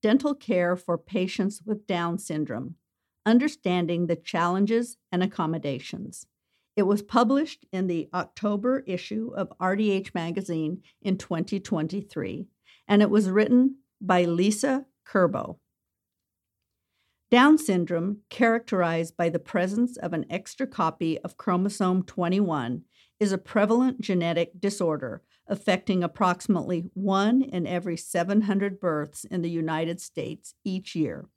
Dental Care for Patients with Down Syndrome Understanding the Challenges and Accommodations. It was published in the October issue of RDH Magazine in 2023, and it was written by Lisa Curbo. Down syndrome, characterized by the presence of an extra copy of chromosome 21, is a prevalent genetic disorder affecting approximately one in every 700 births in the United States each year.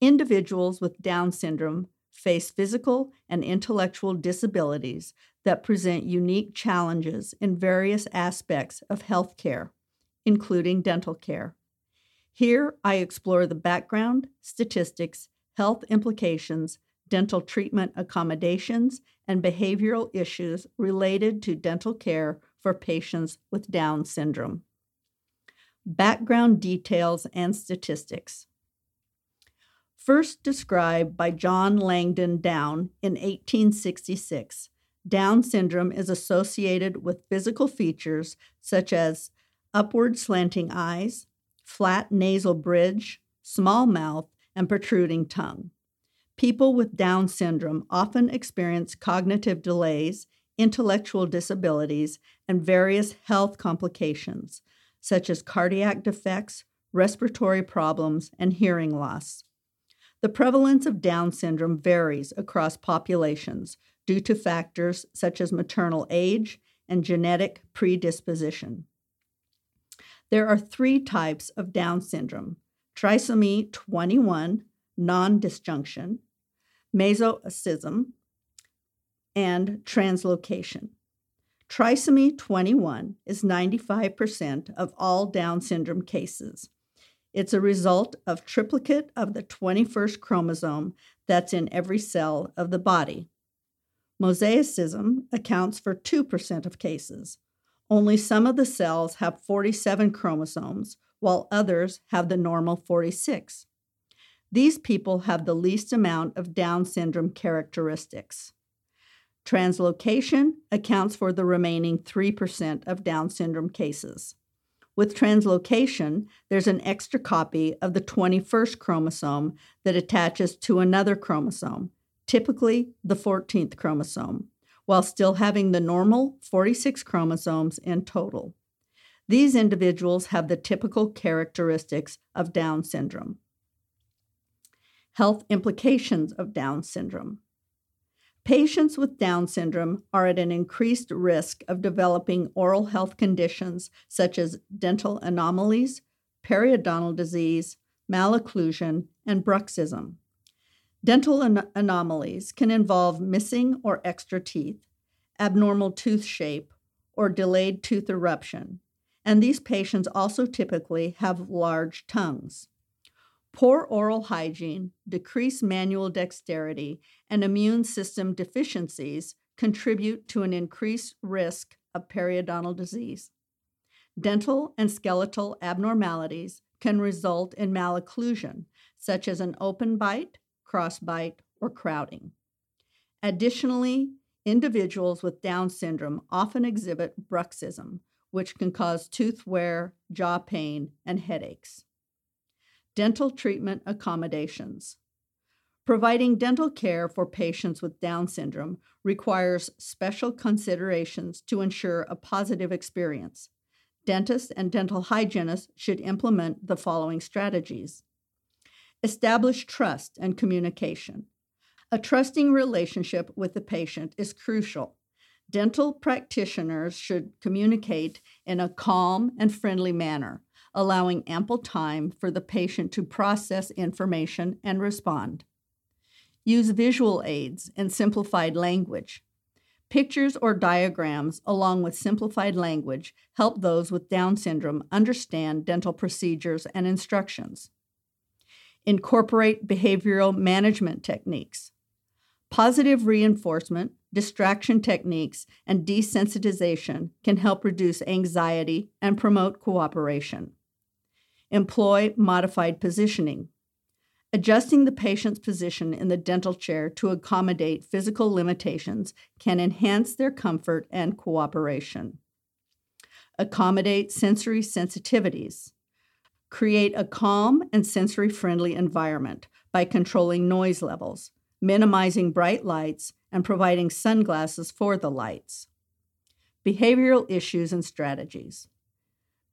Individuals with Down syndrome face physical and intellectual disabilities that present unique challenges in various aspects of health care, including dental care. Here, I explore the background, statistics, health implications, dental treatment accommodations, and behavioral issues related to dental care for patients with Down syndrome. Background details and statistics. First described by John Langdon Down in 1866, Down syndrome is associated with physical features such as upward slanting eyes, flat nasal bridge, small mouth, and protruding tongue. People with Down syndrome often experience cognitive delays, intellectual disabilities, and various health complications, such as cardiac defects, respiratory problems, and hearing loss. The prevalence of Down syndrome varies across populations due to factors such as maternal age and genetic predisposition. There are three types of Down syndrome trisomy 21, non disjunction, mosaicism, and translocation. Trisomy 21 is 95% of all Down syndrome cases. It's a result of triplicate of the 21st chromosome that's in every cell of the body. Mosaicism accounts for 2% of cases. Only some of the cells have 47 chromosomes, while others have the normal 46. These people have the least amount of Down syndrome characteristics. Translocation accounts for the remaining 3% of Down syndrome cases. With translocation, there's an extra copy of the 21st chromosome that attaches to another chromosome, typically the 14th chromosome, while still having the normal 46 chromosomes in total. These individuals have the typical characteristics of Down syndrome. Health implications of Down syndrome. Patients with Down syndrome are at an increased risk of developing oral health conditions such as dental anomalies, periodontal disease, malocclusion, and bruxism. Dental an- anomalies can involve missing or extra teeth, abnormal tooth shape, or delayed tooth eruption, and these patients also typically have large tongues. Poor oral hygiene, decreased manual dexterity, and immune system deficiencies contribute to an increased risk of periodontal disease. Dental and skeletal abnormalities can result in malocclusion, such as an open bite, cross bite, or crowding. Additionally, individuals with Down syndrome often exhibit bruxism, which can cause tooth wear, jaw pain, and headaches dental treatment accommodations. Providing dental care for patients with Down syndrome requires special considerations to ensure a positive experience. Dentists and dental hygienists should implement the following strategies Establish trust and communication. A trusting relationship with the patient is crucial. Dental practitioners should communicate in a calm and friendly manner allowing ample time for the patient to process information and respond. Use visual aids and simplified language. Pictures or diagrams, along with simplified language, help those with Down syndrome understand dental procedures and instructions. Incorporate behavioral management techniques. Positive reinforcement, distraction techniques, and desensitization can help reduce anxiety and promote cooperation. Employ modified positioning. Adjusting the patient's position in the dental chair to accommodate physical limitations can enhance their comfort and cooperation. Accommodate sensory sensitivities. Create a calm and sensory friendly environment by controlling noise levels, minimizing bright lights, and providing sunglasses for the lights. Behavioral issues and strategies.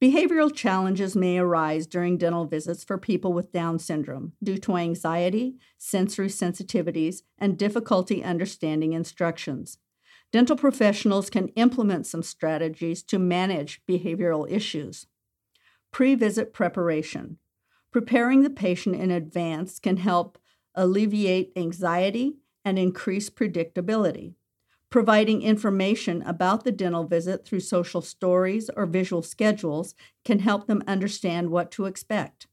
Behavioral challenges may arise during dental visits for people with Down syndrome due to anxiety, sensory sensitivities, and difficulty understanding instructions. Dental professionals can implement some strategies to manage behavioral issues. Pre visit preparation. Preparing the patient in advance can help alleviate anxiety and increase predictability. Providing information about the dental visit through social stories or visual schedules can help them understand what to expect.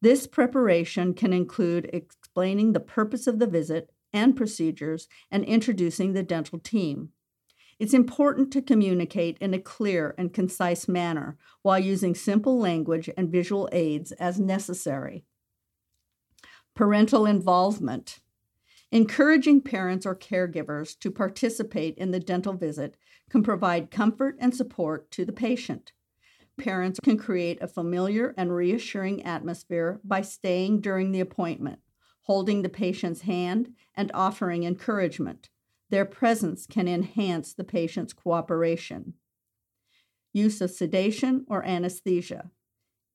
This preparation can include explaining the purpose of the visit and procedures and introducing the dental team. It's important to communicate in a clear and concise manner while using simple language and visual aids as necessary. Parental involvement. Encouraging parents or caregivers to participate in the dental visit can provide comfort and support to the patient. Parents can create a familiar and reassuring atmosphere by staying during the appointment, holding the patient's hand, and offering encouragement. Their presence can enhance the patient's cooperation. Use of sedation or anesthesia.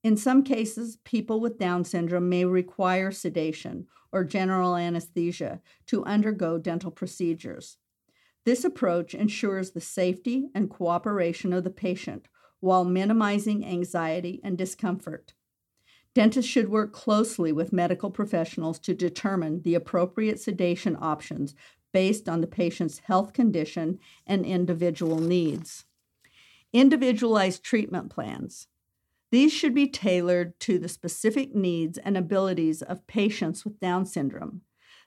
In some cases, people with Down syndrome may require sedation or general anesthesia to undergo dental procedures. This approach ensures the safety and cooperation of the patient while minimizing anxiety and discomfort. Dentists should work closely with medical professionals to determine the appropriate sedation options based on the patient's health condition and individual needs. Individualized treatment plans. These should be tailored to the specific needs and abilities of patients with Down syndrome.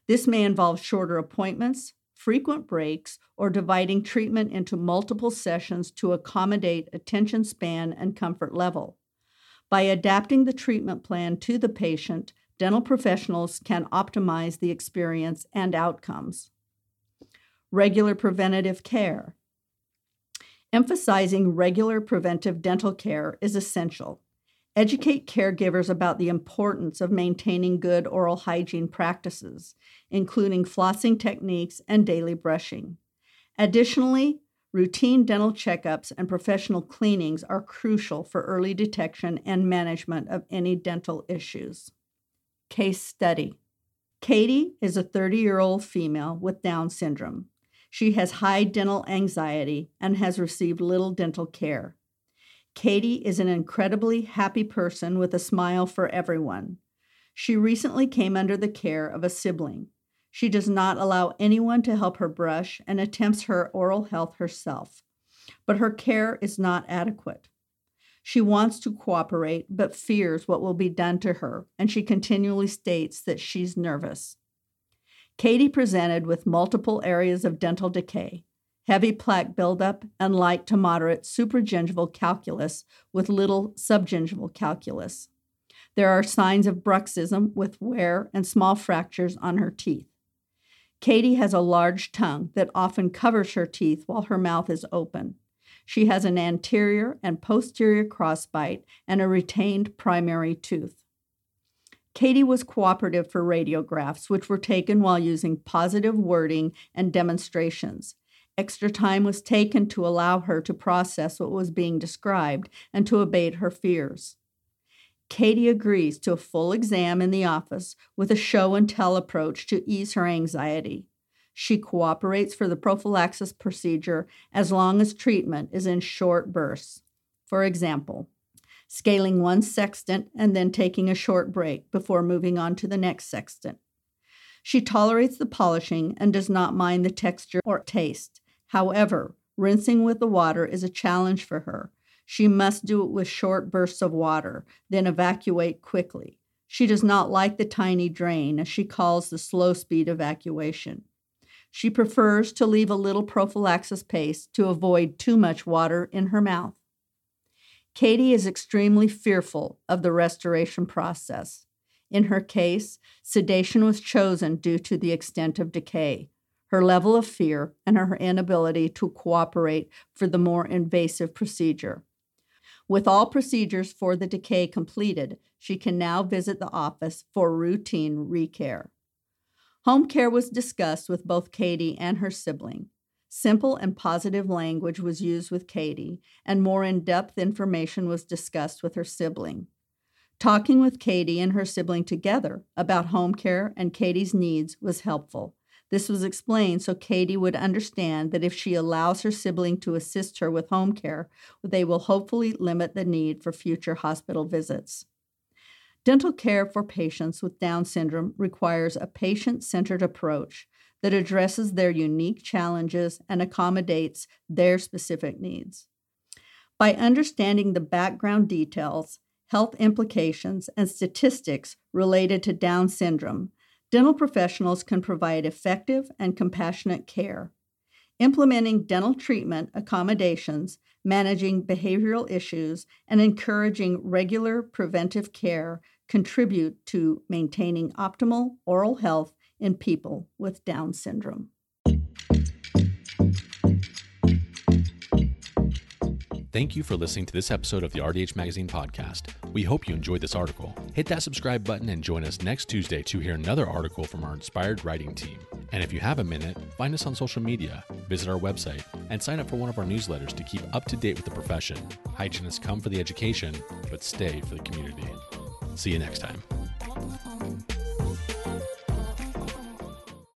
This may involve shorter appointments, frequent breaks, or dividing treatment into multiple sessions to accommodate attention span and comfort level. By adapting the treatment plan to the patient, dental professionals can optimize the experience and outcomes. Regular preventative care. Emphasizing regular preventive dental care is essential. Educate caregivers about the importance of maintaining good oral hygiene practices, including flossing techniques and daily brushing. Additionally, routine dental checkups and professional cleanings are crucial for early detection and management of any dental issues. Case study Katie is a 30 year old female with Down syndrome. She has high dental anxiety and has received little dental care. Katie is an incredibly happy person with a smile for everyone. She recently came under the care of a sibling. She does not allow anyone to help her brush and attempts her oral health herself, but her care is not adequate. She wants to cooperate but fears what will be done to her, and she continually states that she's nervous. Katie presented with multiple areas of dental decay, heavy plaque buildup, and light to moderate supragingival calculus with little subgingival calculus. There are signs of bruxism with wear and small fractures on her teeth. Katie has a large tongue that often covers her teeth while her mouth is open. She has an anterior and posterior crossbite and a retained primary tooth. Katie was cooperative for radiographs, which were taken while using positive wording and demonstrations. Extra time was taken to allow her to process what was being described and to abate her fears. Katie agrees to a full exam in the office with a show and tell approach to ease her anxiety. She cooperates for the prophylaxis procedure as long as treatment is in short bursts. For example, scaling one sextant and then taking a short break before moving on to the next sextant. She tolerates the polishing and does not mind the texture or taste. However, rinsing with the water is a challenge for her. She must do it with short bursts of water, then evacuate quickly. She does not like the tiny drain, as she calls the slow speed evacuation. She prefers to leave a little prophylaxis paste to avoid too much water in her mouth. Katie is extremely fearful of the restoration process. In her case, sedation was chosen due to the extent of decay, her level of fear, and her inability to cooperate for the more invasive procedure. With all procedures for the decay completed, she can now visit the office for routine recare. Home care was discussed with both Katie and her sibling. Simple and positive language was used with Katie, and more in depth information was discussed with her sibling. Talking with Katie and her sibling together about home care and Katie's needs was helpful. This was explained so Katie would understand that if she allows her sibling to assist her with home care, they will hopefully limit the need for future hospital visits. Dental care for patients with Down syndrome requires a patient centered approach that addresses their unique challenges and accommodates their specific needs. By understanding the background details, health implications, and statistics related to Down syndrome, dental professionals can provide effective and compassionate care. Implementing dental treatment accommodations, managing behavioral issues, and encouraging regular preventive care contribute to maintaining optimal oral health in people with Down syndrome. Thank you for listening to this episode of the RDH Magazine podcast. We hope you enjoyed this article. Hit that subscribe button and join us next Tuesday to hear another article from our inspired writing team. And if you have a minute, find us on social media, visit our website, and sign up for one of our newsletters to keep up to date with the profession. Hygienists come for the education, but stay for the community. See you next time.